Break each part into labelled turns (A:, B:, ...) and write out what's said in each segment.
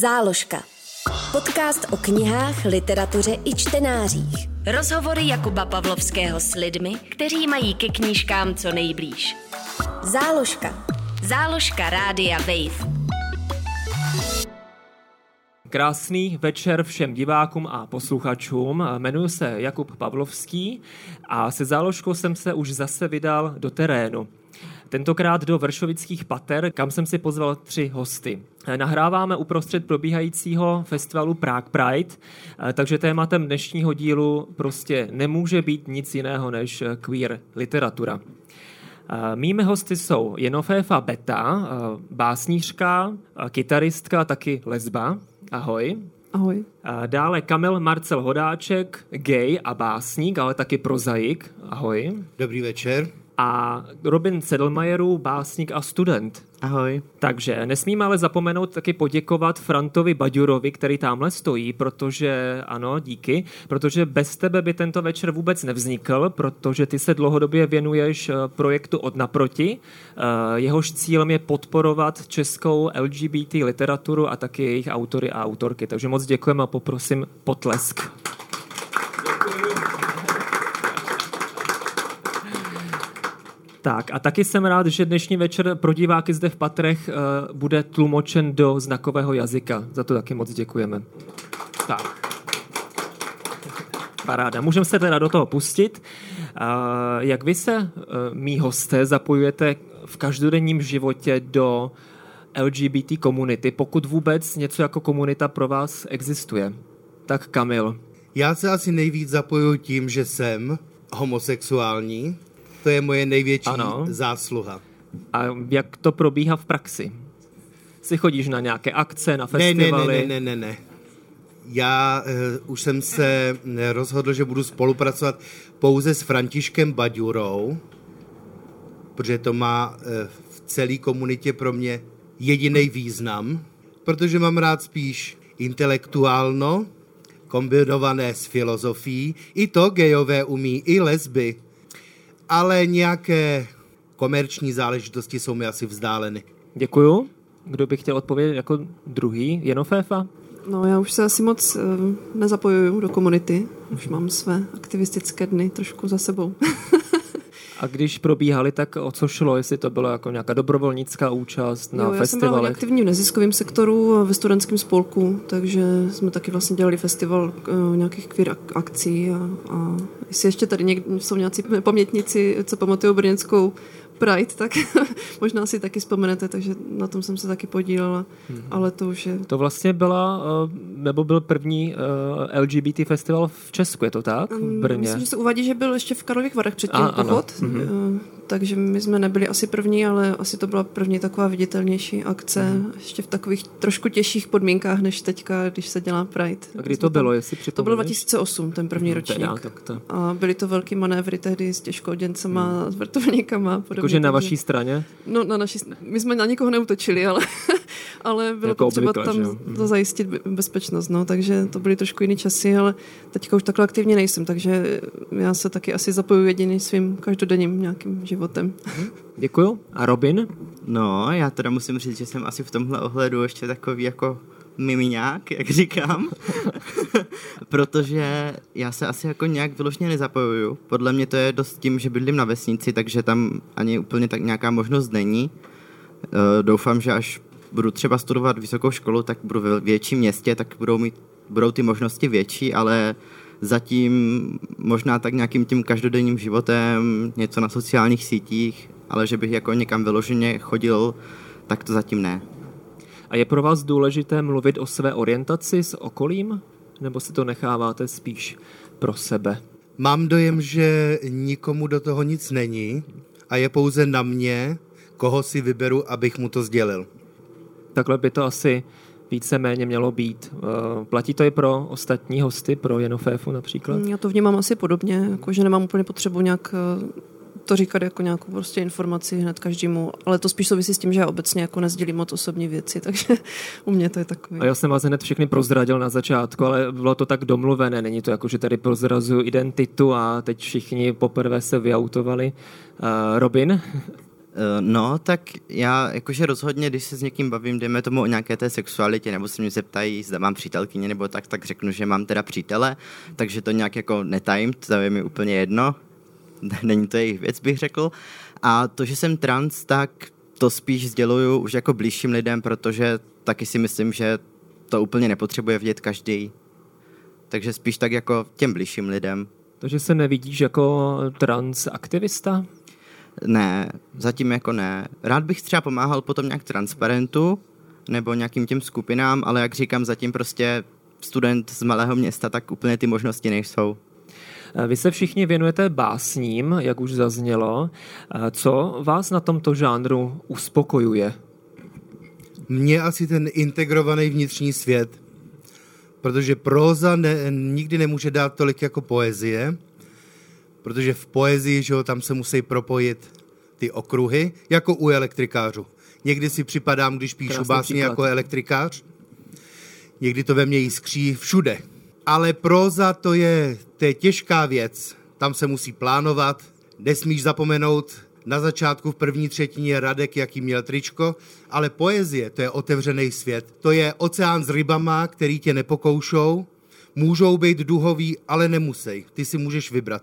A: Záložka. Podcast o knihách, literatuře i čtenářích. Rozhovory Jakuba Pavlovského s lidmi, kteří mají ke knížkám co nejblíž. Záložka. Záložka Rádia Wave.
B: Krásný večer všem divákům a posluchačům. Jmenuji se Jakub Pavlovský a se záložkou jsem se už zase vydal do terénu. Tentokrát do Vršovických pater, kam jsem si pozval tři hosty. Nahráváme uprostřed probíhajícího festivalu Prague Pride, takže tématem dnešního dílu prostě nemůže být nic jiného než queer literatura. Mými hosty jsou Jenoféfa Beta, básnířka, kytaristka a taky lesba. Ahoj.
C: Ahoj.
B: Dále Kamil Marcel Hodáček, gay a básník, ale taky prozaik. Ahoj.
D: Dobrý večer
B: a Robin Sedlmajerů, básník a student.
E: Ahoj.
B: Takže nesmíme ale zapomenout taky poděkovat Frantovi Baďurovi, který tamhle stojí, protože, ano, díky, protože bez tebe by tento večer vůbec nevznikl, protože ty se dlouhodobě věnuješ eh, projektu Od naproti. Eh, jehož cílem je podporovat českou LGBT literaturu a taky jejich autory a autorky. Takže moc děkujeme a poprosím potlesk. Tak a taky jsem rád, že dnešní večer pro diváky zde v Patrech uh, bude tlumočen do znakového jazyka. Za to taky moc děkujeme. Tak. Paráda. Můžeme se teda do toho pustit. Uh, jak vy se, uh, mý hosté, zapojujete v každodenním životě do LGBT komunity, pokud vůbec něco jako komunita pro vás existuje? Tak Kamil.
D: Já se asi nejvíc zapojuji tím, že jsem homosexuální to je moje největší ano. zásluha.
B: A jak to probíhá v praxi? Si chodíš na nějaké akce, na festivaly?
D: Ne, ne, ne, ne, ne. ne. Já uh, už jsem se rozhodl, že budu spolupracovat pouze s Františkem Baďurou, protože to má uh, v celé komunitě pro mě jediný význam, protože mám rád spíš intelektuálno, kombinované s filozofií. I to gejové umí, i lesby ale nějaké komerční záležitosti jsou mi asi vzdáleny.
B: Děkuju. Kdo by chtěl odpovědět jako druhý? Jenoféfa?
C: No já už se asi moc uh, nezapojuju do komunity. Už mám své aktivistické dny trošku za sebou.
B: A když probíhaly, tak o co šlo? Jestli to bylo jako nějaká dobrovolnická účast na
C: jo,
B: já festivalech?
C: Já jsem aktivní v neziskovém sektoru ve studentském spolku, takže jsme taky vlastně dělali festival uh, nějakých queer akcí a, a jestli ještě tady někdo, jsou nějací pamětníci, co pamatují brněnskou Pride, tak možná si taky vzpomenete, takže na tom jsem se taky podílela, hmm. ale to už je...
B: To vlastně byla, eh, nebo byl první eh, LGBT festival v Česku, je to tak? V Brně?
C: Myslím, že se uvádí, že byl ještě v Karlových Varech předtím A, pochod, hmm. Takže my jsme nebyli asi první, ale asi to byla první taková viditelnější akce, hmm. ještě v takových trošku těžších podmínkách, než teďka, když se dělá Pride.
B: A kdy to bylo, jestli
C: To bylo 2008, ten první hmm, ročník. Teda, tak to... A byly to velký manévry tehdy s těžkoděncema, hmm. s vrtulníkama.
B: Podobně Jakože na vaší straně?
C: No, na naší My jsme na nikoho neutočili, ale, ale bylo jako potřeba obvykle, tam že? to zajistit bezpečnost, no, takže to byly trošku jiné časy, ale teďka už takhle aktivně nejsem, takže já se taky asi zapojuji jediný svým každodenním nějakým životem.
B: Mhm. Děkuju. A Robin?
E: No, já teda musím říct, že jsem asi v tomhle ohledu ještě takový jako mimiňák, jak říkám, protože já se asi jako nějak vyložně nezapojuju. Podle mě to je dost tím, že bydlím na vesnici, takže tam ani úplně tak nějaká možnost není. E, doufám, že až budu třeba studovat vysokou školu, tak budu ve větším městě, tak budou, mít, budou ty možnosti větší, ale zatím možná tak nějakým tím každodenním životem, něco na sociálních sítích, ale že bych jako někam vyloženě chodil, tak to zatím ne.
B: A je pro vás důležité mluvit o své orientaci s okolím? Nebo si to necháváte spíš pro sebe?
D: Mám dojem, že nikomu do toho nic není a je pouze na mě, koho si vyberu, abych mu to sdělil.
B: Takhle by to asi víceméně mělo být. Eh, platí to i pro ostatní hosty, pro Jenoféfu například?
C: Já to vnímám asi podobně, jako že nemám úplně potřebu nějak eh, to říkat jako nějakou prostě informaci hned každému, ale to spíš souvisí s tím, že já obecně jako nezdělím moc osobní věci, takže u mě to je takový.
B: A já jsem vás hned všechny prozradil na začátku, ale bylo to tak domluvené, není to jako, že tady prozrazuju identitu a teď všichni poprvé se vyautovali. Uh, Robin?
E: No, tak já jakože rozhodně, když se s někým bavím, dejme tomu o nějaké té sexualitě, nebo se mě zeptají, zda mám přítelkyně nebo tak, tak řeknu, že mám teda přítele, takže to nějak jako netajím, to je mi úplně jedno, není to jejich věc, bych řekl. A to, že jsem trans, tak to spíš sděluju už jako blížším lidem, protože taky si myslím, že to úplně nepotřebuje vědět každý. Takže spíš tak jako těm blížším lidem.
B: Takže se nevidíš jako transaktivista?
E: Ne, zatím jako ne. Rád bych třeba pomáhal potom nějak transparentu nebo nějakým těm skupinám, ale jak říkám, zatím prostě student z malého města, tak úplně ty možnosti nejsou.
B: Vy se všichni věnujete básním, jak už zaznělo. Co vás na tomto žánru uspokojuje?
D: Mně asi ten integrovaný vnitřní svět, protože próza ne, nikdy nemůže dát tolik jako poezie, protože v poezii, že jo, tam se musí propojit ty okruhy, jako u elektrikářů. Někdy si připadám, když píšu Krásný básně příklad. jako elektrikář, někdy to ve mně jiskří všude. Ale próza to je, to je těžká věc, tam se musí plánovat, nesmíš zapomenout na začátku v první třetině Radek, jaký měl tričko, ale poezie, to je otevřený svět. To je oceán s rybama, který tě nepokoušou, můžou být duhový, ale nemusí. Ty si můžeš vybrat.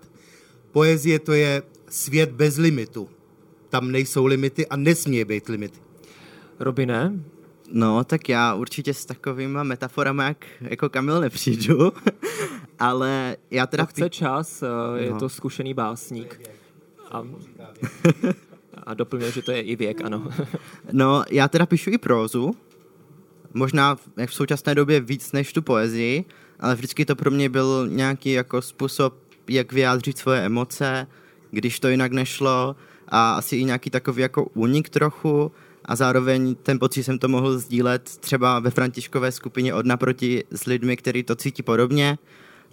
D: Poezie to je svět bez limitu. Tam nejsou limity a nesmí být limity.
B: Robine?
E: No, tak já určitě s takovýma metaforami, jak jako Kamil nepřijdu, ale já teda...
B: To chce čas, eh, je no. to zkušený básník. A, a doplňuje, že to je i věk, ano.
E: no, já teda píšu i prózu, možná jak v současné době víc než tu poezii, ale vždycky to pro mě byl nějaký jako způsob jak vyjádřit svoje emoce, když to jinak nešlo a asi i nějaký takový jako únik trochu a zároveň ten pocit jsem to mohl sdílet třeba ve františkové skupině od naproti s lidmi, kteří to cítí podobně,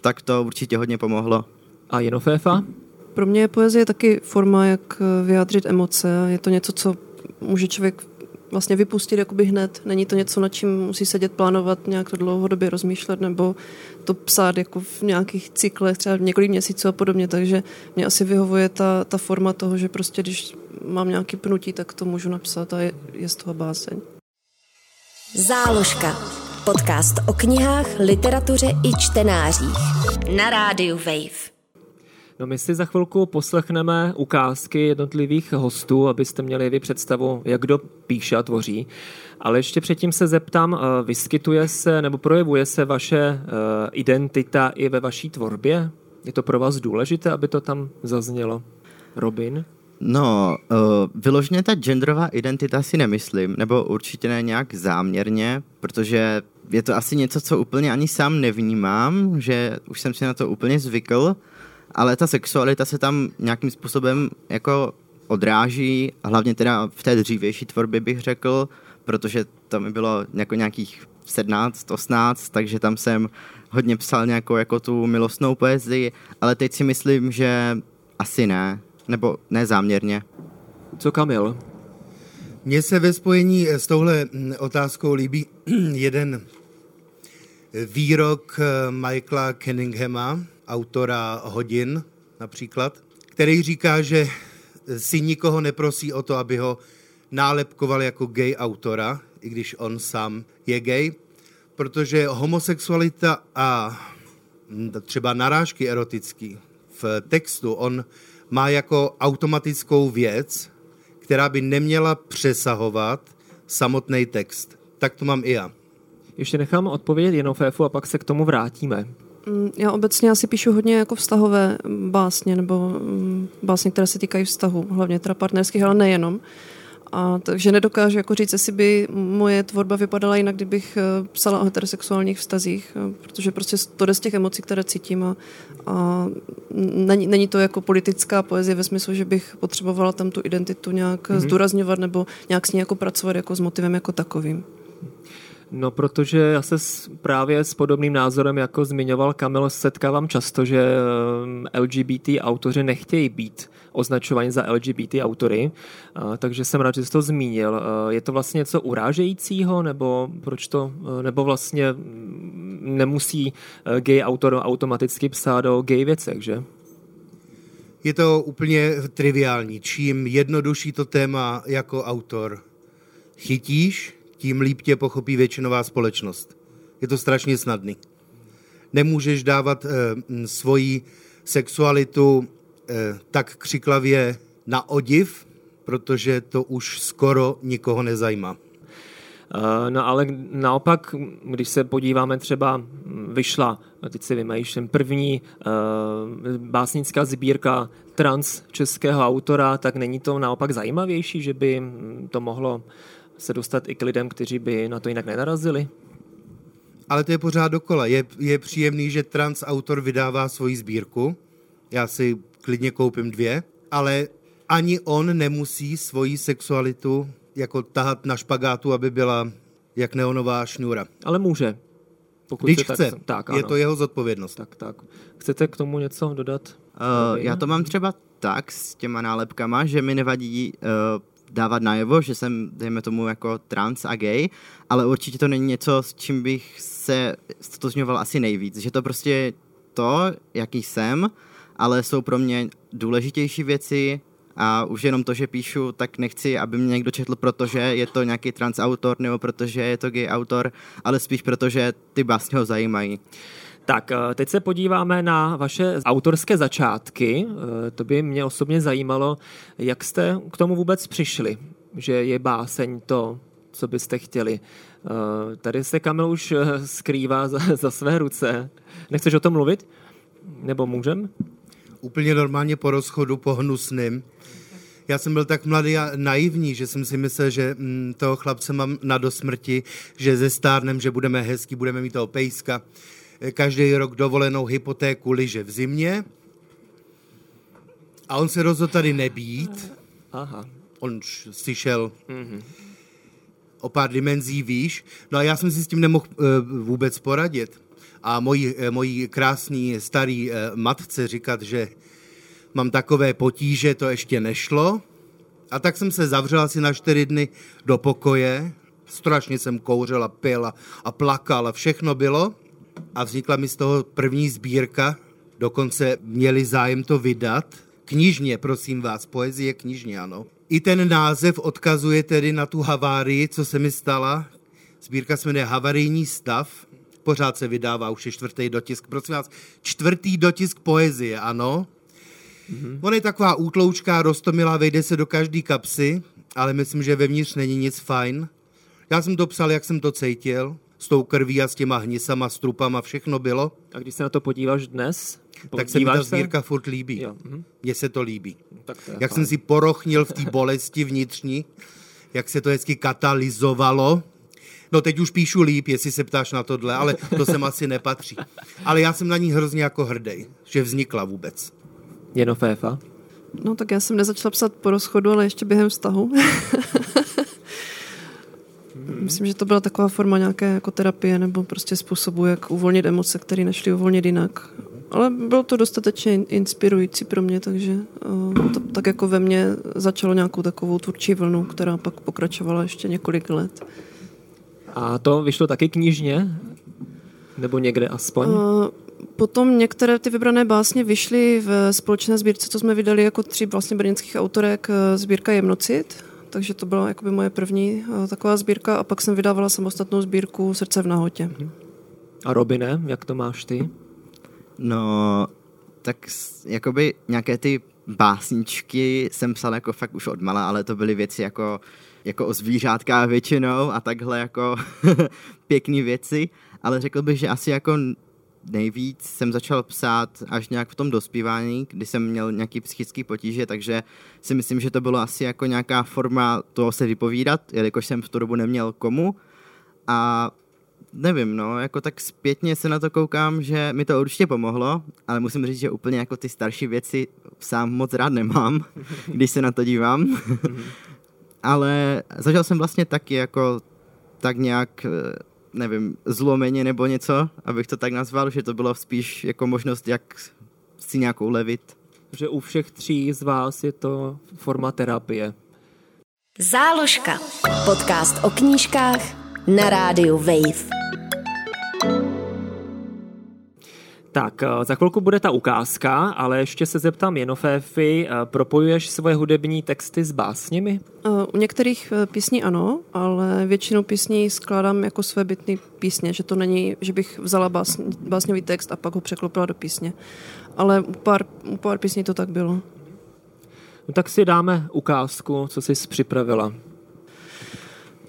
E: tak to určitě hodně pomohlo.
B: A Jenoféfa?
C: Pro mě je poezie taky forma, jak vyjádřit emoce. Je to něco, co může člověk vlastně vypustit jakoby hned. Není to něco, na čím musí sedět, plánovat, nějak to dlouhodobě rozmýšlet nebo to psát jako v nějakých cyklech, třeba v několik měsíců a podobně. Takže mě asi vyhovuje ta, ta forma toho, že prostě když mám nějaký pnutí, tak to můžu napsat a je, je z toho báseň.
A: Záložka. Podcast o knihách, literatuře i čtenářích. Na rádiu Wave.
B: No my si za chvilku poslechneme ukázky jednotlivých hostů, abyste měli vy představu, jak kdo píše a tvoří. Ale ještě předtím se zeptám, eh, vyskytuje se nebo projevuje se vaše eh, identita i ve vaší tvorbě? Je to pro vás důležité, aby to tam zaznělo? Robin?
E: No, uh, vyloženě ta genderová identita si nemyslím, nebo určitě ne nějak záměrně, protože je to asi něco, co úplně ani sám nevnímám, že už jsem si na to úplně zvykl, ale ta sexualita se tam nějakým způsobem jako odráží, hlavně teda v té dřívější tvorbě bych řekl, protože to mi bylo jako nějakých 17, 18, takže tam jsem hodně psal nějakou jako tu milostnou poezii, ale teď si myslím, že asi ne, nebo ne záměrně.
B: Co Kamil?
D: Mně se ve spojení s touhle otázkou líbí jeden výrok eh, Michaela Kenninghama, autora hodin například, který říká, že si nikoho neprosí o to, aby ho nálepkoval jako gay autora, i když on sám je gay, protože homosexualita a třeba narážky erotický v textu on má jako automatickou věc, která by neměla přesahovat samotný text. Tak to mám i já.
B: Ještě nechám odpovědět jenom Féfu a pak se k tomu vrátíme.
C: Mm, já obecně asi píšu hodně jako vztahové básně, nebo mm, básně, které se týkají vztahu, hlavně teda partnerských, ale nejenom. A takže nedokážu jako říct, jestli by moje tvorba vypadala jinak, kdybych eh, psala o heterosexuálních vztazích, eh, protože prostě to jde z těch emocí, které cítím a, a není, není to jako politická poezie ve smyslu, že bych potřebovala tam tu identitu nějak mm-hmm. zdůrazňovat nebo nějak s ní jako pracovat jako s motivem jako takovým.
B: No, protože já se s, právě s podobným názorem, jako zmiňoval Kamil, setkávám často, že eh, LGBT autoři nechtějí být označovaní za LGBT autory, takže jsem rád, že jsi to zmínil. Je to vlastně něco urážejícího, nebo proč to, nebo vlastně nemusí gay autor automaticky psát o gay věcech, že?
D: Je to úplně triviální. Čím jednodušší to téma jako autor chytíš, tím líp tě pochopí většinová společnost. Je to strašně snadný. Nemůžeš dávat e, svoji sexualitu e, tak křiklavě na odiv, protože to už skoro nikoho nezajímá.
B: Eh, no ale naopak, když se podíváme třeba, vyšla, teď si vymýšlím, první uh, básnická sbírka trans českého autora, tak není to naopak zajímavější, že by to mohlo se dostat i k lidem, kteří by na to jinak nenarazili?
D: Ale to je pořád dokola. Je, je příjemný, že trans autor vydává svoji sbírku. Já si klidně koupím dvě, ale ani on nemusí svoji sexualitu jako tahat na špagátu, aby byla jak neonová šňůra.
B: Ale může.
D: Pokud Když chce, tak, tak, ano. je to jeho zodpovědnost.
B: Tak, tak. Chcete k tomu něco dodat?
E: Uh, já to mám třeba tak s těma nálepkama, že mi nevadí uh, dávat najevo, že jsem, dejme tomu, jako trans a gay, ale určitě to není něco, s čím bych se stotožňoval asi nejvíc. Že to prostě to, jaký jsem, ale jsou pro mě důležitější věci, a už jenom to, že píšu, tak nechci, aby mě někdo četl, protože je to nějaký trans autor nebo protože je to gay autor, ale spíš protože ty básně ho zajímají.
B: Tak, eh, teď se podíváme na vaše autorské začátky. Eh, to by mě osobně zajímalo, jak jste k tomu vůbec přišli, že je báseň to, co byste chtěli. Eh, tady se Kamil už skrývá za, za své ruce. Nechceš o tom mluvit? Nebo můžem?
D: Úplně normálně po rozchodu, po hnusným. Já jsem byl tak mladý a naivní, že jsem si myslel, že mm, toho chlapce mám na dosmrti, že ze stárnem, že budeme hezký, budeme mít toho pejska. Eh, každý rok dovolenou hypotéku liže v zimě. A on se rozhodl tady nebýt. Aha. On si šel mm-hmm. o pár dimenzí výš. No a já jsem si s tím nemohl uh, vůbec poradit. A mojí, uh, mojí krásný starý uh, matce říkat, že mám takové potíže, to ještě nešlo. A tak jsem se zavřel asi na čtyři dny do pokoje. Strašně jsem kouřil a pil a, a plakal a všechno bylo. A vznikla mi z toho první sbírka. Dokonce měli zájem to vydat. Knižně, prosím vás, poezie knižně, ano. I ten název odkazuje tedy na tu havárii, co se mi stala. Sbírka se jmenuje Havarijní stav. Pořád se vydává, už je čtvrtý dotisk. Prosím vás, čtvrtý dotisk poezie, ano. Mm-hmm. On je taková útloučká, rostomilá, vejde se do každé kapsy, ale myslím, že vevnitř není nic fajn. Já jsem to psal, jak jsem to cítil, s tou krví a s těma hnisama, strupama, všechno bylo.
B: A když se na to podíváš dnes?
D: Tak se mi ta sbírka se? furt líbí. Jo. Mhm. Mně se to líbí. Tak to jak fajn. jsem si porochnil v té bolesti vnitřní, jak se to hezky katalyzovalo. No teď už píšu líp, jestli se ptáš na tohle, ale to sem asi nepatří. Ale já jsem na ní hrozně jako hrdý, že vznikla vůbec.
B: Jenoféfa?
C: No tak já jsem nezačala psat po rozchodu, ale ještě během vztahu. Myslím, že to byla taková forma nějaké jako terapie nebo prostě způsobu, jak uvolnit emoce, které nešly uvolnit jinak. Ale bylo to dostatečně inspirující pro mě, takže to tak jako ve mně začalo nějakou takovou tvůrčí vlnu, která pak pokračovala ještě několik let.
B: A to vyšlo taky knižně? Nebo někde aspoň? Uh,
C: Potom některé ty vybrané básně vyšly v společné sbírce, co jsme vydali jako tři vlastně brněnských autorek, eh, sbírka Jemnocit, takže to byla jakoby moje první eh, taková sbírka a pak jsem vydávala samostatnou sbírku Srdce v nahotě.
B: A Robine, jak to máš ty?
E: No, tak jakoby nějaké ty básničky jsem psal jako fakt už odmala, ale to byly věci jako, jako o zvířátkách většinou a takhle jako pěkné věci, ale řekl bych, že asi jako nejvíc jsem začal psát až nějak v tom dospívání, kdy jsem měl nějaký psychický potíže, takže si myslím, že to bylo asi jako nějaká forma toho se vypovídat, jelikož jsem v tu dobu neměl komu. A nevím, no, jako tak zpětně se na to koukám, že mi to určitě pomohlo, ale musím říct, že úplně jako ty starší věci sám moc rád nemám, když se na to dívám. ale zažil jsem vlastně taky jako tak nějak nevím, zlomeně nebo něco, abych to tak nazval, že to bylo spíš jako možnost, jak si nějakou levit.
B: Že u všech tří z vás je to forma terapie.
A: Záložka. Podcast o knížkách na rádiu Wave.
B: Tak, eh, za chvilku bude ta ukázka, ale ještě se zeptám Jenoféfy, eh, propojuješ svoje hudební texty s básněmi?
C: Eh, u některých písní ano, ale většinu písní skládám jako své bytné písně, že to není, že bych vzala básň, básňový text a pak ho překlopila do písně. Ale u pár, u pár písní to tak bylo.
B: No tak si dáme ukázku, co jsi připravila.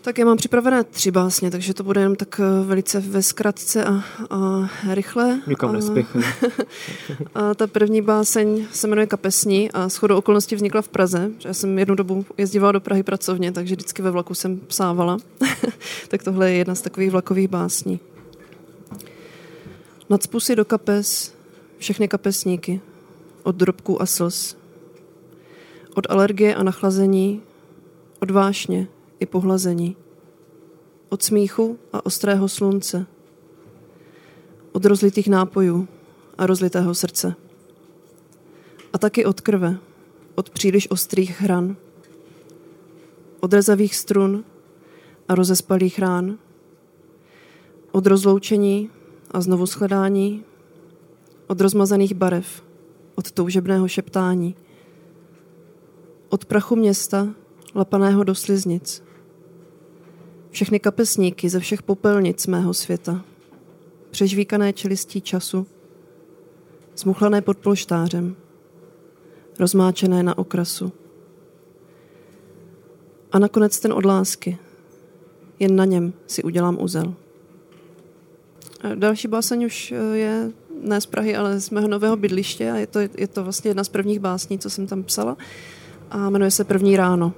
C: Tak já mám připravené tři básně, takže to bude jenom tak eh, velice ve zkratce a, a rychle.
B: Nikam nespěchej.
C: a ta první báseň se jmenuje Kapesní a shodou okolností vznikla v Praze. Já jsem jednu dobu jezdívala do Prahy pracovně, takže vždycky ve vlaku jsem psávala. tak tohle je jedna z takových vlakových básní. Nadspu si do kapes všechny kapesníky, od drobků a slz, od alergie a nachlazení, od vášně, i pohlazení. Od smíchu a ostrého slunce. Od rozlitých nápojů a rozlitého srdce. A taky od krve, od příliš ostrých hran. Od rezavých strun a rozespalých rán. Od rozloučení a znovu shledání. Od rozmazaných barev, od toužebného šeptání. Od prachu města, lapaného do sliznic všechny kapesníky ze všech popelnic mého světa, přežvíkané čelistí času, zmuchlané pod polštářem, rozmáčené na okrasu. A nakonec ten od lásky. Jen na něm si udělám uzel. Další báseň už eh, je ne z Prahy, ale z mého nového bydliště a je to, je to vlastně jedna z prvních básní, co jsem tam psala a jmenuje se První ráno.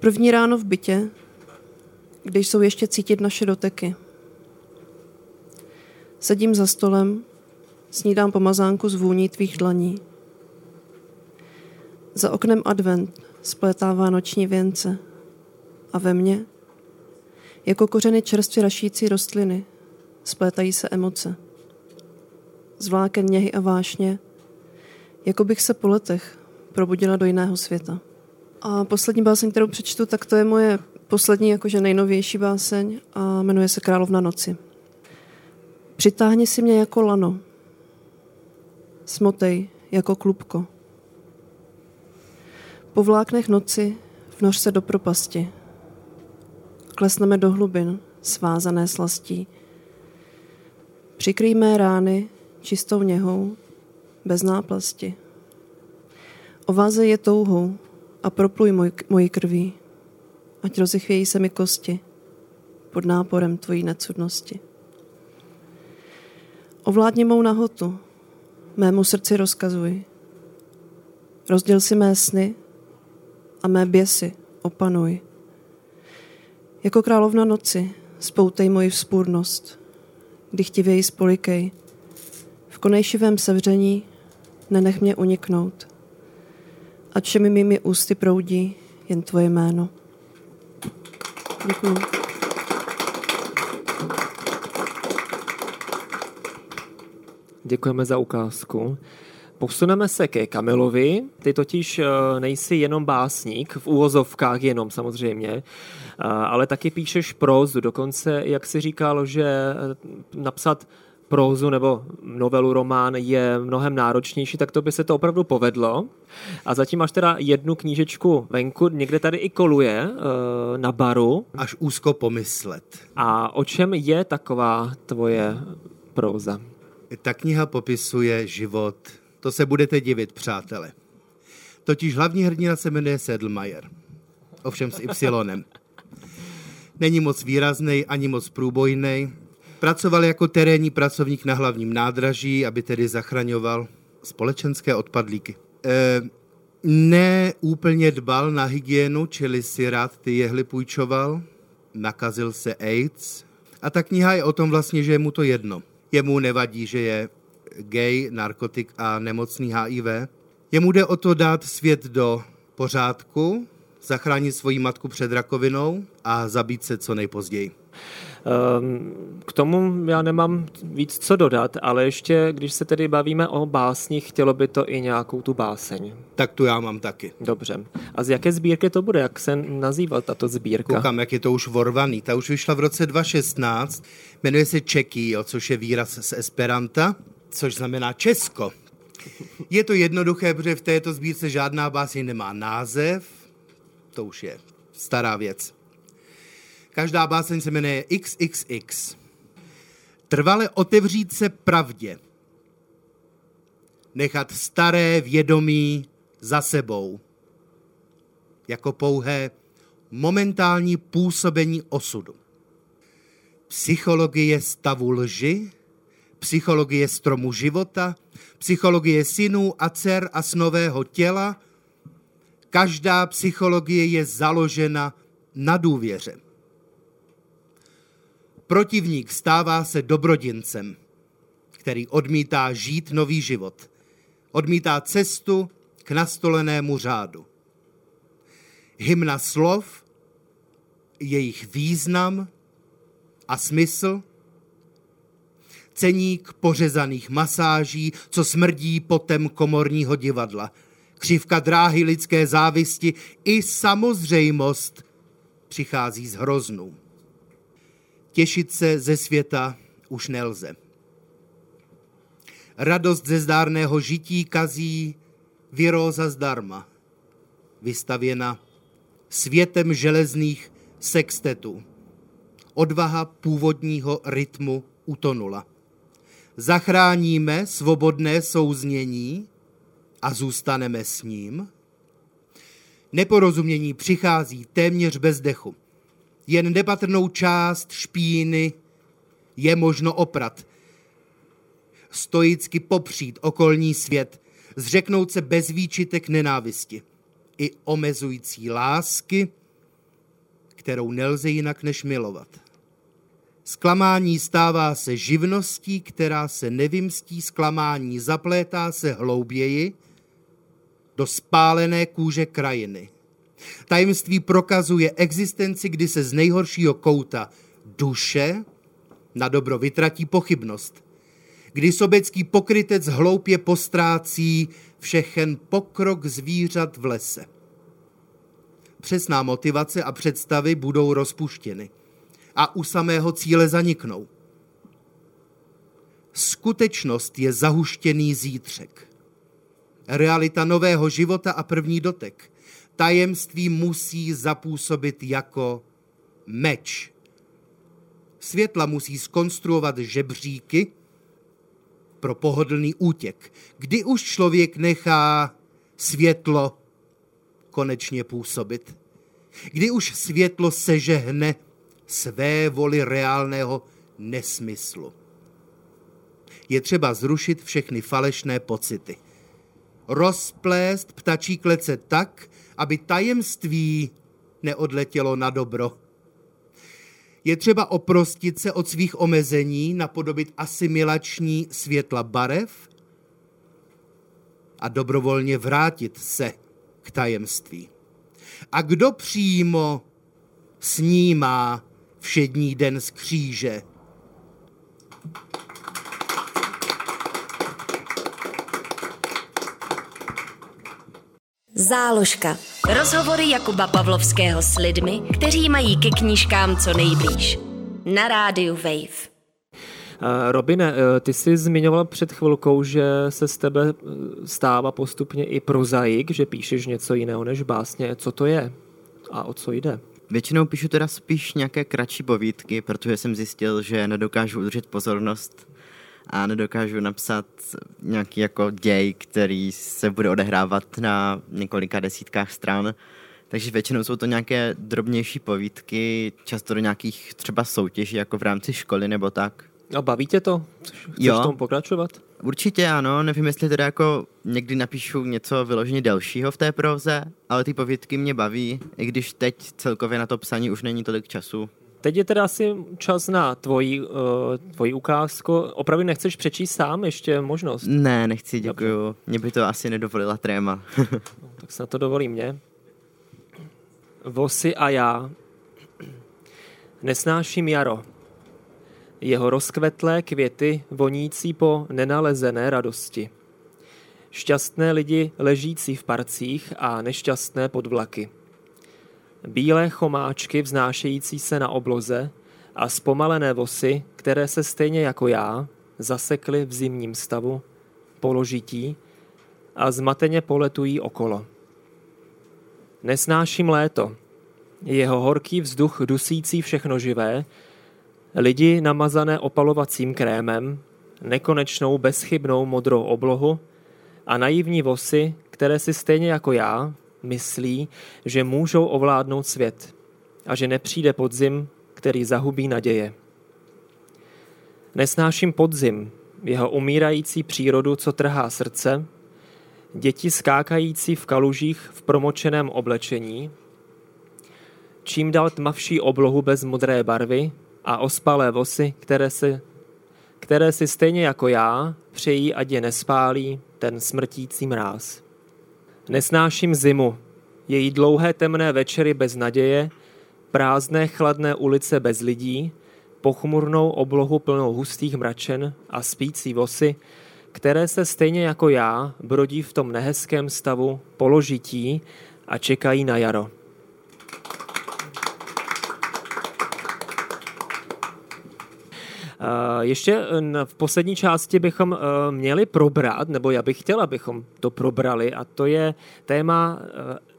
C: První ráno v bytě, když jsou ještě cítit naše doteky. Sedím za stolem, snídám pomazánku z vůní tvých dlaní. Za oknem advent splétává noční věnce a ve mně, jako kořeny čerstvě rašící rostliny, splétají se emoce. Zvláken něhy a vášně, jako bych se po letech probudila do jiného světa. A poslední báseň, kterou přečtu, tak to je moje poslední, jakože nejnovější báseň a jmenuje se Královna noci. Přitáhni si mě jako lano, smotej jako klubko. Po vláknech noci vnoř se do propasti. Klesneme do hlubin, svázané slastí. Přikryj mé rány čistou něhou, bez náplasti. Ováze je touhou, a propluj moj, moji krví, ať rozechvějí se mi kosti pod náporem tvojí necudnosti. Ovládni mou nahotu, mému srdci rozkazuj. Rozděl si mé sny a mé běsy opanuj. Jako královna noci spoutej moji vzpůrnost, dychtivěji spolikej. V konejšivém sevření nenech mě uniknout ať všemi mými ústy proudí jen tvoje jméno. Děkuji.
B: Děkujeme za ukázku. Posuneme se ke Kamilovi. Ty totiž eh, nejsi jenom básník, v úvozovkách jenom samozřejmě, eh, ale taky píšeš prózu. Dokonce, jak si říkal, že eh, napsat prózu nebo novelu román je mnohem náročnější, tak to by se to opravdu povedlo. A zatím máš teda jednu knížečku venku, někde tady i koluje eh, na baru.
D: Až úzko pomyslet.
B: A o čem je taková tvoje próza?
D: Ta kniha popisuje život. To se budete divit, přátelé. Totiž hlavní hrdina se jmenuje Sedlmajer. Ovšem s Y. Není moc výrazný, ani moc průbojný, Pracoval jako terénní pracovník na hlavním nádraží, aby tedy zachraňoval společenské odpadlíky. E, ne úplně dbal na hygienu, čili si rád ty jehly půjčoval, nakazil se AIDS. A ta kniha je o tom vlastně, že je mu to jedno. Jemu nevadí, že je gay, narkotik a nemocný HIV. Jemu jde o to dát svět do pořádku, zachránit svoji matku před rakovinou a zabít se co nejpozději.
B: Ehm, k tomu já nemám víc co dodat, ale ještě, když se tedy bavíme o básních, chtělo by to i nějakou tu báseň.
D: Tak tu já mám taky.
B: Dobře. A z jaké sbírky to bude? Jak se nazývá tato sbírka?
D: Koukám, jak je to už vorvaný. Ta už vyšla v roce 2016. Jmenuje se Čekio, což je výraz z Esperanta, což znamená Česko. Je to jednoduché, protože v této sbírce žádná báseň nemá název. To už je stará věc. Každá báseň se jmenuje XXX. Trvale otevřít se pravdě. Nechat staré vědomí za sebou. Jako pouhé momentální působení osudu. Psychologie stavu lži, psychologie stromu života, psychologie synů a dcer a snového těla. Každá psychologie je založena na důvěře. Protivník stává se dobrodincem, který odmítá žít nový život. Odmítá cestu k nastolenému řádu. Hymna slov, jejich význam a smysl, ceník pořezaných masáží, co smrdí potem komorního divadla, křivka dráhy lidské závisti i samozřejmost přichází z hroznů. Těšit se ze světa už nelze. Radost ze zdárného žití kazí viróza zdarma, vystavěna světem železných sextetů. Odvaha původního rytmu utonula. Zachráníme svobodné souznění a zůstaneme s ním? Neporozumění přichází téměř bez dechu jen nepatrnou část špíny je možno oprat. Stoicky popřít okolní svět, zřeknout se bez výčitek nenávisti i omezující lásky, kterou nelze jinak než milovat. Zklamání stává se živností, která se nevymstí, zklamání zaplétá se hlouběji do spálené kůže krajiny – Tajemství prokazuje existenci, kdy se z nejhoršího kouta duše na dobro vytratí pochybnost. Kdy sobecký pokrytec hloupě postrácí všechen pokrok zvířat v lese. Přesná motivace a představy budou rozpuštěny a u samého cíle zaniknou. Skutečnost je zahuštěný zítřek. Realita nového života a první dotek – tajemství musí zapůsobit jako meč. Světla musí skonstruovat žebříky pro pohodlný útěk. Kdy už člověk nechá světlo konečně působit? Kdy už světlo sežehne své voli reálného nesmyslu? Je třeba zrušit všechny falešné pocity. Rozplést ptačí klece tak, aby tajemství neodletělo na dobro. Je třeba oprostit se od svých omezení, napodobit asimilační světla barev a dobrovolně vrátit se k tajemství. A kdo přímo snímá všední den z kříže?
A: Záložka. Rozhovory Jakuba Pavlovského s lidmi, kteří mají ke knížkám co nejblíž. Na rádiu Wave.
B: Robine, eh, ty jsi zmiňoval před chvilkou, že se z tebe eh, stává postupně i prozaik, že píšeš něco jiného než básně. Co to je a o co jde?
E: Většinou píšu teda spíš nějaké kratší povídky, protože jsem zjistil, že nedokážu udržet pozornost a nedokážu napsat nějaký jako děj, který se bude odehrávat na několika desítkách stran. Takže většinou jsou to nějaké drobnější povídky, často do nějakých třeba soutěží, jako v rámci školy nebo tak.
B: A baví tě to? Chceš jo. tomu pokračovat?
E: Určitě ano, nevím, jestli teda jako někdy napíšu něco vyloženě delšího v té proze, ale ty povídky mě baví, i když teď celkově na to psaní už není tolik času.
B: Teď je teda asi čas na tvoji, uh, tvoji ukázku. Opravdu nechceš přečíst sám ještě možnost?
E: Ne, nechci, děkuju. Dobře. Mě by to asi nedovolila tréma.
B: no, tak se na to dovolí mě. Vosy a já. Nesnáším jaro. jeho rozkvetlé květy vonící po nenalezené radosti. Šťastné lidi ležící v parcích a nešťastné pod vlaky. Bílé chomáčky vznášející se na obloze a zpomalené vosy, které se stejně jako já zasekly v zimním stavu, položití a zmateně poletují okolo. Nesnáším léto, jeho horký vzduch dusící všechno živé, lidi namazané opalovacím krémem, nekonečnou bezchybnou modrou oblohu a naivní vosy, které si stejně jako já myslí, že můžou ovládnout svět a že nepřijde podzim, který zahubí naděje. Nesnáším podzim, jeho umírající přírodu, co trhá srdce, děti skákající v kalužích v promočeném oblečení, čím dál tmavší oblohu bez modré barvy a ospalé vosy, které, se, které si stejně jako já přejí, ať je nespálí ten smrtící mráz. Nesnáším zimu, její dlouhé temné večery bez naděje, prázdné chladné ulice bez lidí, pochmurnou oblohu plnou hustých mračen a spící vosy, které se stejně jako já brodí v tom nehezkém stavu položití a čekají na jaro. Ještě v poslední části bychom e, měli probrat, nebo já bych chtěla, abychom to probrali, a to je téma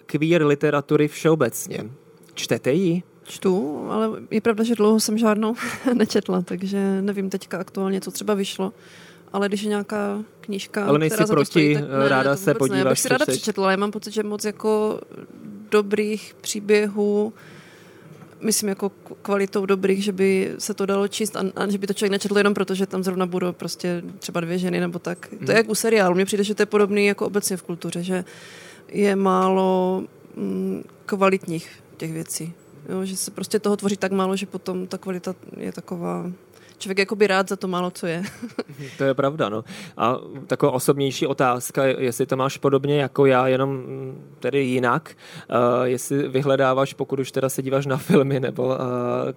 B: queer literatury všeobecně. Čtete ji?
C: Čtu, ale je pravda, že dlouho jsem žádnou nečetla, takže nevím teďka aktuálně, co třeba vyšlo. Ale když je nějaká knížka,
B: ale nejsi
C: která
B: proti,
C: stojí, tak ne,
B: ráda se podíváš. Ne,
C: já bych si ráda přečetla, ale já mám pocit, že moc jako dobrých příběhů myslím jako kvalitou dobrých, že by se to dalo číst a, a že by to člověk nečetl jenom proto, že tam zrovna budou prostě třeba dvě ženy nebo tak. Hmm. To je mhm. jak u seriálu. Mně přijde, že to je podobný jako obecně v kultuře, že je málo mm, kvalitních těch věcí. Jo, že se prostě toho tvoří tak málo, že potom ta kvalita je taková člověk jako by rád za to málo, co je.
B: to je pravda, no. A taková osobnější otázka, jestli to máš podobně jako já, jenom tedy jinak, uh, jestli vyhledáváš, pokud už teda se díváš na filmy nebo uh,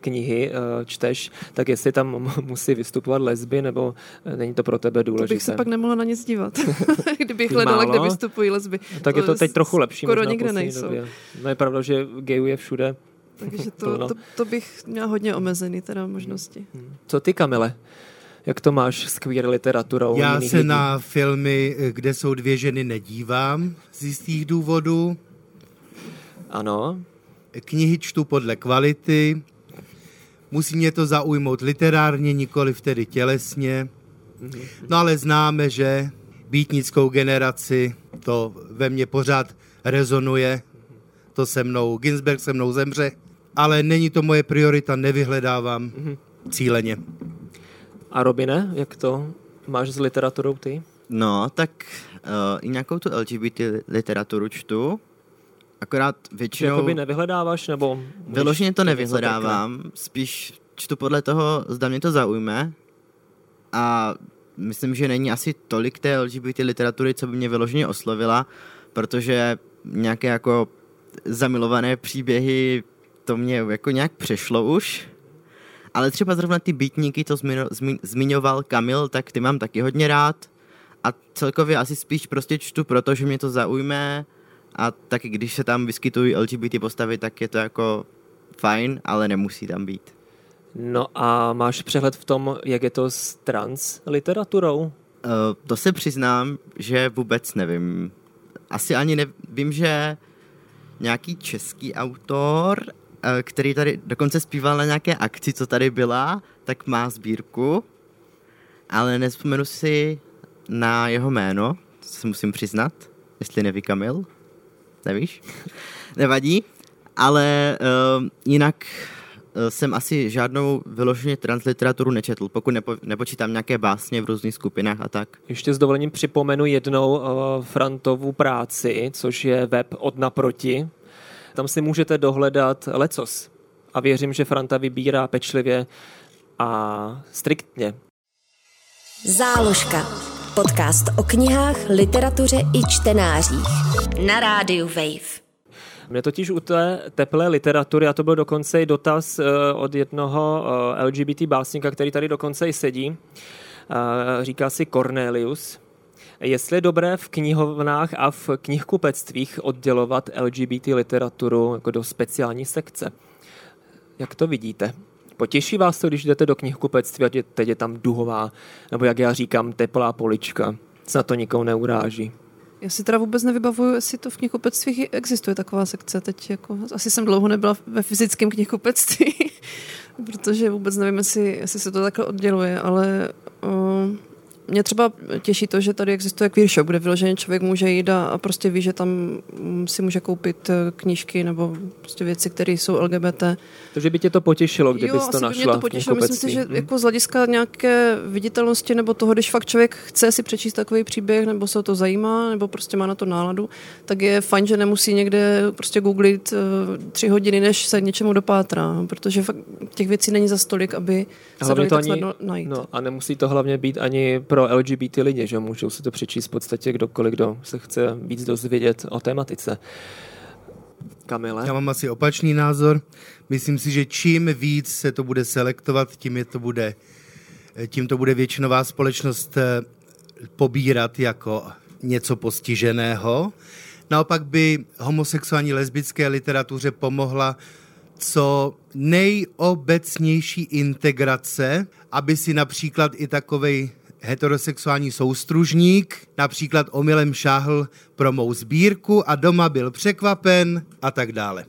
B: knihy, uh, čteš, tak jestli tam musí vystupovat lesby, nebo není to pro tebe důležité?
C: To bych se pak nemohla na nic dívat, kdybych hledala, kde vystupují lesby.
B: Tak je to teď trochu lepší.
C: Skoro nikde nejsou.
B: Době. No je pravda, že gayů je všude.
C: Takže to, to, to bych měla hodně omezený teda možnosti.
B: Hmm. Co ty, Kamile? Jak to máš s queer literaturou?
D: Já se lidí? na filmy, kde jsou dvě ženy, nedívám z jistých důvodů.
B: Ano.
D: Knihy čtu podle kvality. Musí mě to zaujmout literárně, nikoli vtedy tělesně. Mhm. No ale známe, že býtnickou generaci to ve mně pořád rezonuje. To se mnou, Ginsberg se mnou zemře ale není to moje priorita, nevyhledávám mm-hmm. cíleně.
B: A Robine, jak to máš s literaturou ty?
E: No, tak uh, i nějakou tu LGBT literaturu čtu, akorát většinou... Že
B: jakoby nevyhledáváš, nebo...
E: Vyloženě to nevyhledávám, spíš čtu podle toho, zda mě to zaujme a myslím, že není asi tolik té LGBT literatury, co by mě vyloženě oslovila, protože nějaké jako zamilované příběhy to mě jako nějak přešlo už. Ale třeba zrovna ty bytníky, to zmiňo, zmi, zmiňoval Kamil, tak ty mám taky hodně rád. A celkově asi spíš prostě čtu, protože mě to zaujme. A taky když se tam vyskytují LGBT postavy, tak je to jako fajn, ale nemusí tam být.
B: No a máš přehled v tom, jak je to s trans literaturou? Uh,
E: to se přiznám, že vůbec nevím. Asi ani nevím, že nějaký český autor který tady dokonce zpíval na nějaké akci, co tady byla, tak má sbírku, ale nespomenu si na jeho jméno, to se musím přiznat, jestli neví Kamil, nevíš? Nevadí, ale uh, jinak uh, jsem asi žádnou vyloženě transliteraturu nečetl, pokud nepo, nepočítám nějaké básně v různých skupinách a tak.
B: Ještě s dovolením připomenu jednou uh, Frantovu práci, což je web od naproti, tam si můžete dohledat lecos. A věřím, že Franta vybírá pečlivě a striktně.
A: Záložka. Podcast o knihách, literatuře i čtenářích. Na rádiu Wave.
B: Mě totiž u té teplé literatury, a to byl dokonce i dotaz uh, od jednoho uh, LGBT básníka, který tady dokonce i sedí, uh, říká si Cornelius, jestli je dobré v knihovnách a v knihkupectvích oddělovat LGBT literaturu jako do speciální sekce. Jak to vidíte? Potěší vás to, když jdete do knihkupectví a teď je tam duhová, nebo jak já říkám, teplá polička. Na to nikoho neuráží.
C: Já si teda vůbec nevybavuju, jestli to v knihkupectví existuje taková sekce. Teď jako, asi jsem dlouho nebyla ve fyzickém knihkupectví, protože vůbec nevím, jestli, jestli se to takhle odděluje, ale uh, mě třeba těší to, že tady existuje queer shop, kde vyloženě člověk může jít a, prostě ví, že tam mm, si může koupit eh, knížky nebo prostě věci, které jsou LGBT.
B: Takže by tě to potěšilo, kdybys
C: jo,
B: to našla
C: by mě to potěšilo. Myslím si, že hmm. jako z hlediska nějaké viditelnosti nebo toho, když fakt člověk chce si přečíst takový příběh nebo se o to zajímá nebo prostě má na to náladu, tak je fajn, že nemusí někde prostě googlit uh, tři hodiny, než se něčemu dopátrá, protože fakt těch věcí není za stolik, aby se to ani, najít.
B: No, a nemusí to hlavně být ani pro LGBT lidi, že můžou si to přečíst v podstatě kdokoliv, kdo se chce víc dozvědět o tématice. Kamile?
D: Já mám asi opačný názor. Myslím si, že čím víc se to bude selektovat, tím, je to bude, tím to bude většinová společnost eh, pobírat jako něco postiženého. Naopak by homosexuální lesbické literatuře pomohla co nejobecnější integrace, aby si například i takovej heterosexuální soustružník, například omylem šáhl pro mou sbírku a doma byl překvapen a tak dále.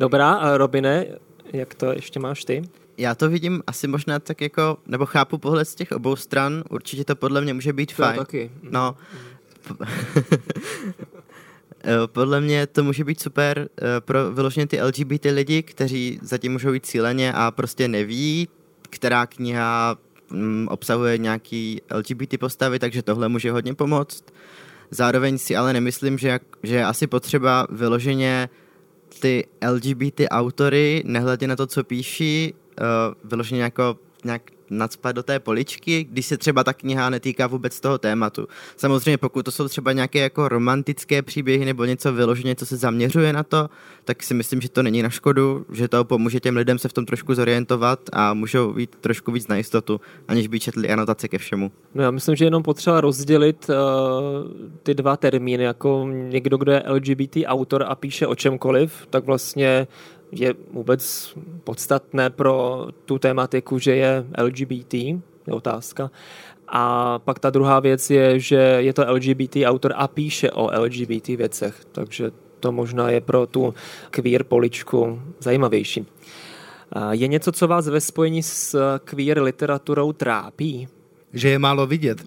B: Dobrá, a Robine, jak to ještě máš ty?
E: Já to vidím asi možná tak jako, nebo chápu pohled z těch obou stran, určitě to podle mě může být to fajn.
B: taky.
E: No, Podle mě to může být super eh, pro vyloženě ty LGBT lidi, kteří zatím můžou jít cíleně a prostě neví, která kniha obsahuje nějaký LGBT postavy, takže tohle může hodně pomoct. Zároveň si ale nemyslím, že, že je asi potřeba vyloženě ty LGBT autory, nehledě na to, co píší, uh, vyloženě jako nějak nadspat do té poličky, když se třeba ta kniha netýká vůbec toho tématu. Samozřejmě pokud to jsou třeba nějaké jako romantické příběhy nebo něco vyloženě, co se zaměřuje na to, tak si myslím, že to není na škodu, že to pomůže těm lidem se v tom trošku zorientovat a můžou být trošku víc na jistotu, aniž by četli anotace ke všemu.
B: No já myslím, že jenom potřeba rozdělit uh, ty dva termíny, jako někdo, kdo je LGBT autor a píše o čemkoliv, tak vlastně je vůbec podstatné pro tu tématiku, že je LGBT, je otázka. A pak ta druhá věc je, že je to LGBT autor a píše o LGBT věcech, takže to možná je pro tu queer poličku zajímavější. Je něco, co vás ve spojení s queer literaturou trápí?
D: Že je málo vidět.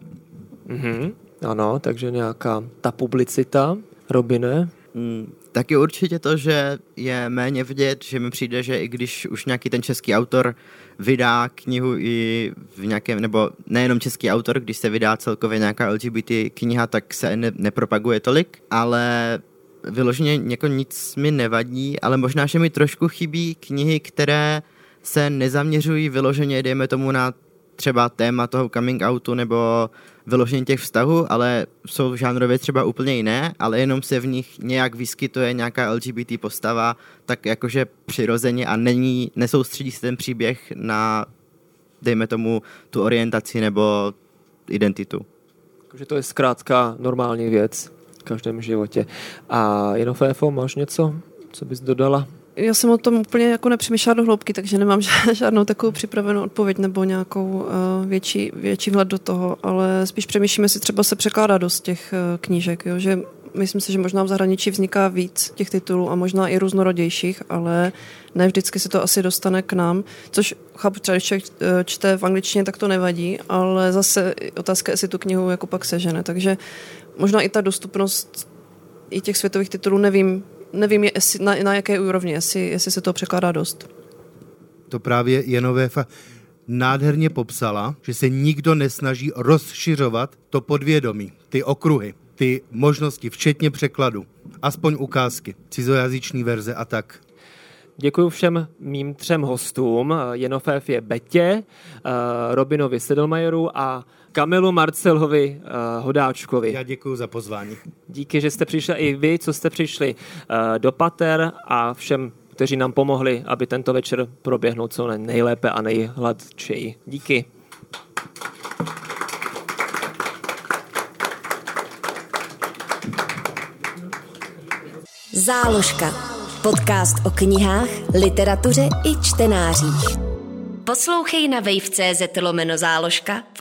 B: Mhm, ano, takže nějaká ta publicita. Robine?
E: Mm, Taky určitě to, že je méně vidět, že mi přijde, že i když už nějaký ten český autor vydá knihu i v nějakém, nebo nejenom český autor, když se vydá celkově nějaká LGBT kniha, tak se ne, nepropaguje tolik, ale vyloženě jako nic mi nevadí, ale možná, že mi trošku chybí knihy, které se nezaměřují vyloženě, dejme tomu na třeba téma toho coming outu nebo vyložení těch vztahů, ale jsou žánrově třeba úplně jiné, ale jenom se v nich nějak vyskytuje nějaká LGBT postava, tak jakože přirozeně a není, nesoustředí se ten příběh na, dejme tomu, tu orientaci nebo identitu.
B: Takže to je zkrátka normální věc v každém životě. A jenom FFO, máš něco, co bys dodala?
C: Já jsem o tom úplně jako nepřemýšlela do hloubky, takže nemám žádnou takovou připravenou odpověď nebo nějakou uh, větší, větší vhled do toho, ale spíš přemýšlím, jestli třeba se překládá dost těch uh, knížek, jo? že myslím si, že možná v zahraničí vzniká víc těch titulů a možná i různorodějších, ale ne vždycky se to asi dostane k nám, což chápu, třeba když člověk eh, čte v angličtině, tak to nevadí, ale zase otázka, jestli tu knihu jako pak sežene, takže možná i ta dostupnost i těch světových titulů, nevím, nevím, jestli, na, na jaké úrovni, jestli, jestli se to překládá dost.
D: To právě Jenovéfa nádherně popsala, že se nikdo nesnaží rozšiřovat to podvědomí, ty okruhy, ty možnosti, včetně překladu, aspoň ukázky, cizojazyční verze a tak.
B: Děkuji všem mým třem hostům. Jenoféf je Betě, Robinovi Sedlmajeru a Kamilu Marcelovi Hodáčkovi.
D: Já děkuji za pozvání.
B: Díky, že jste přišli i vy, co jste přišli do Pater a všem kteří nám pomohli, aby tento večer proběhnul co nejlépe a nejhladčeji. Díky.
A: Záložka. Podcast o knihách, literatuře i čtenářích. Poslouchej na wave.cz lomeno záložka, v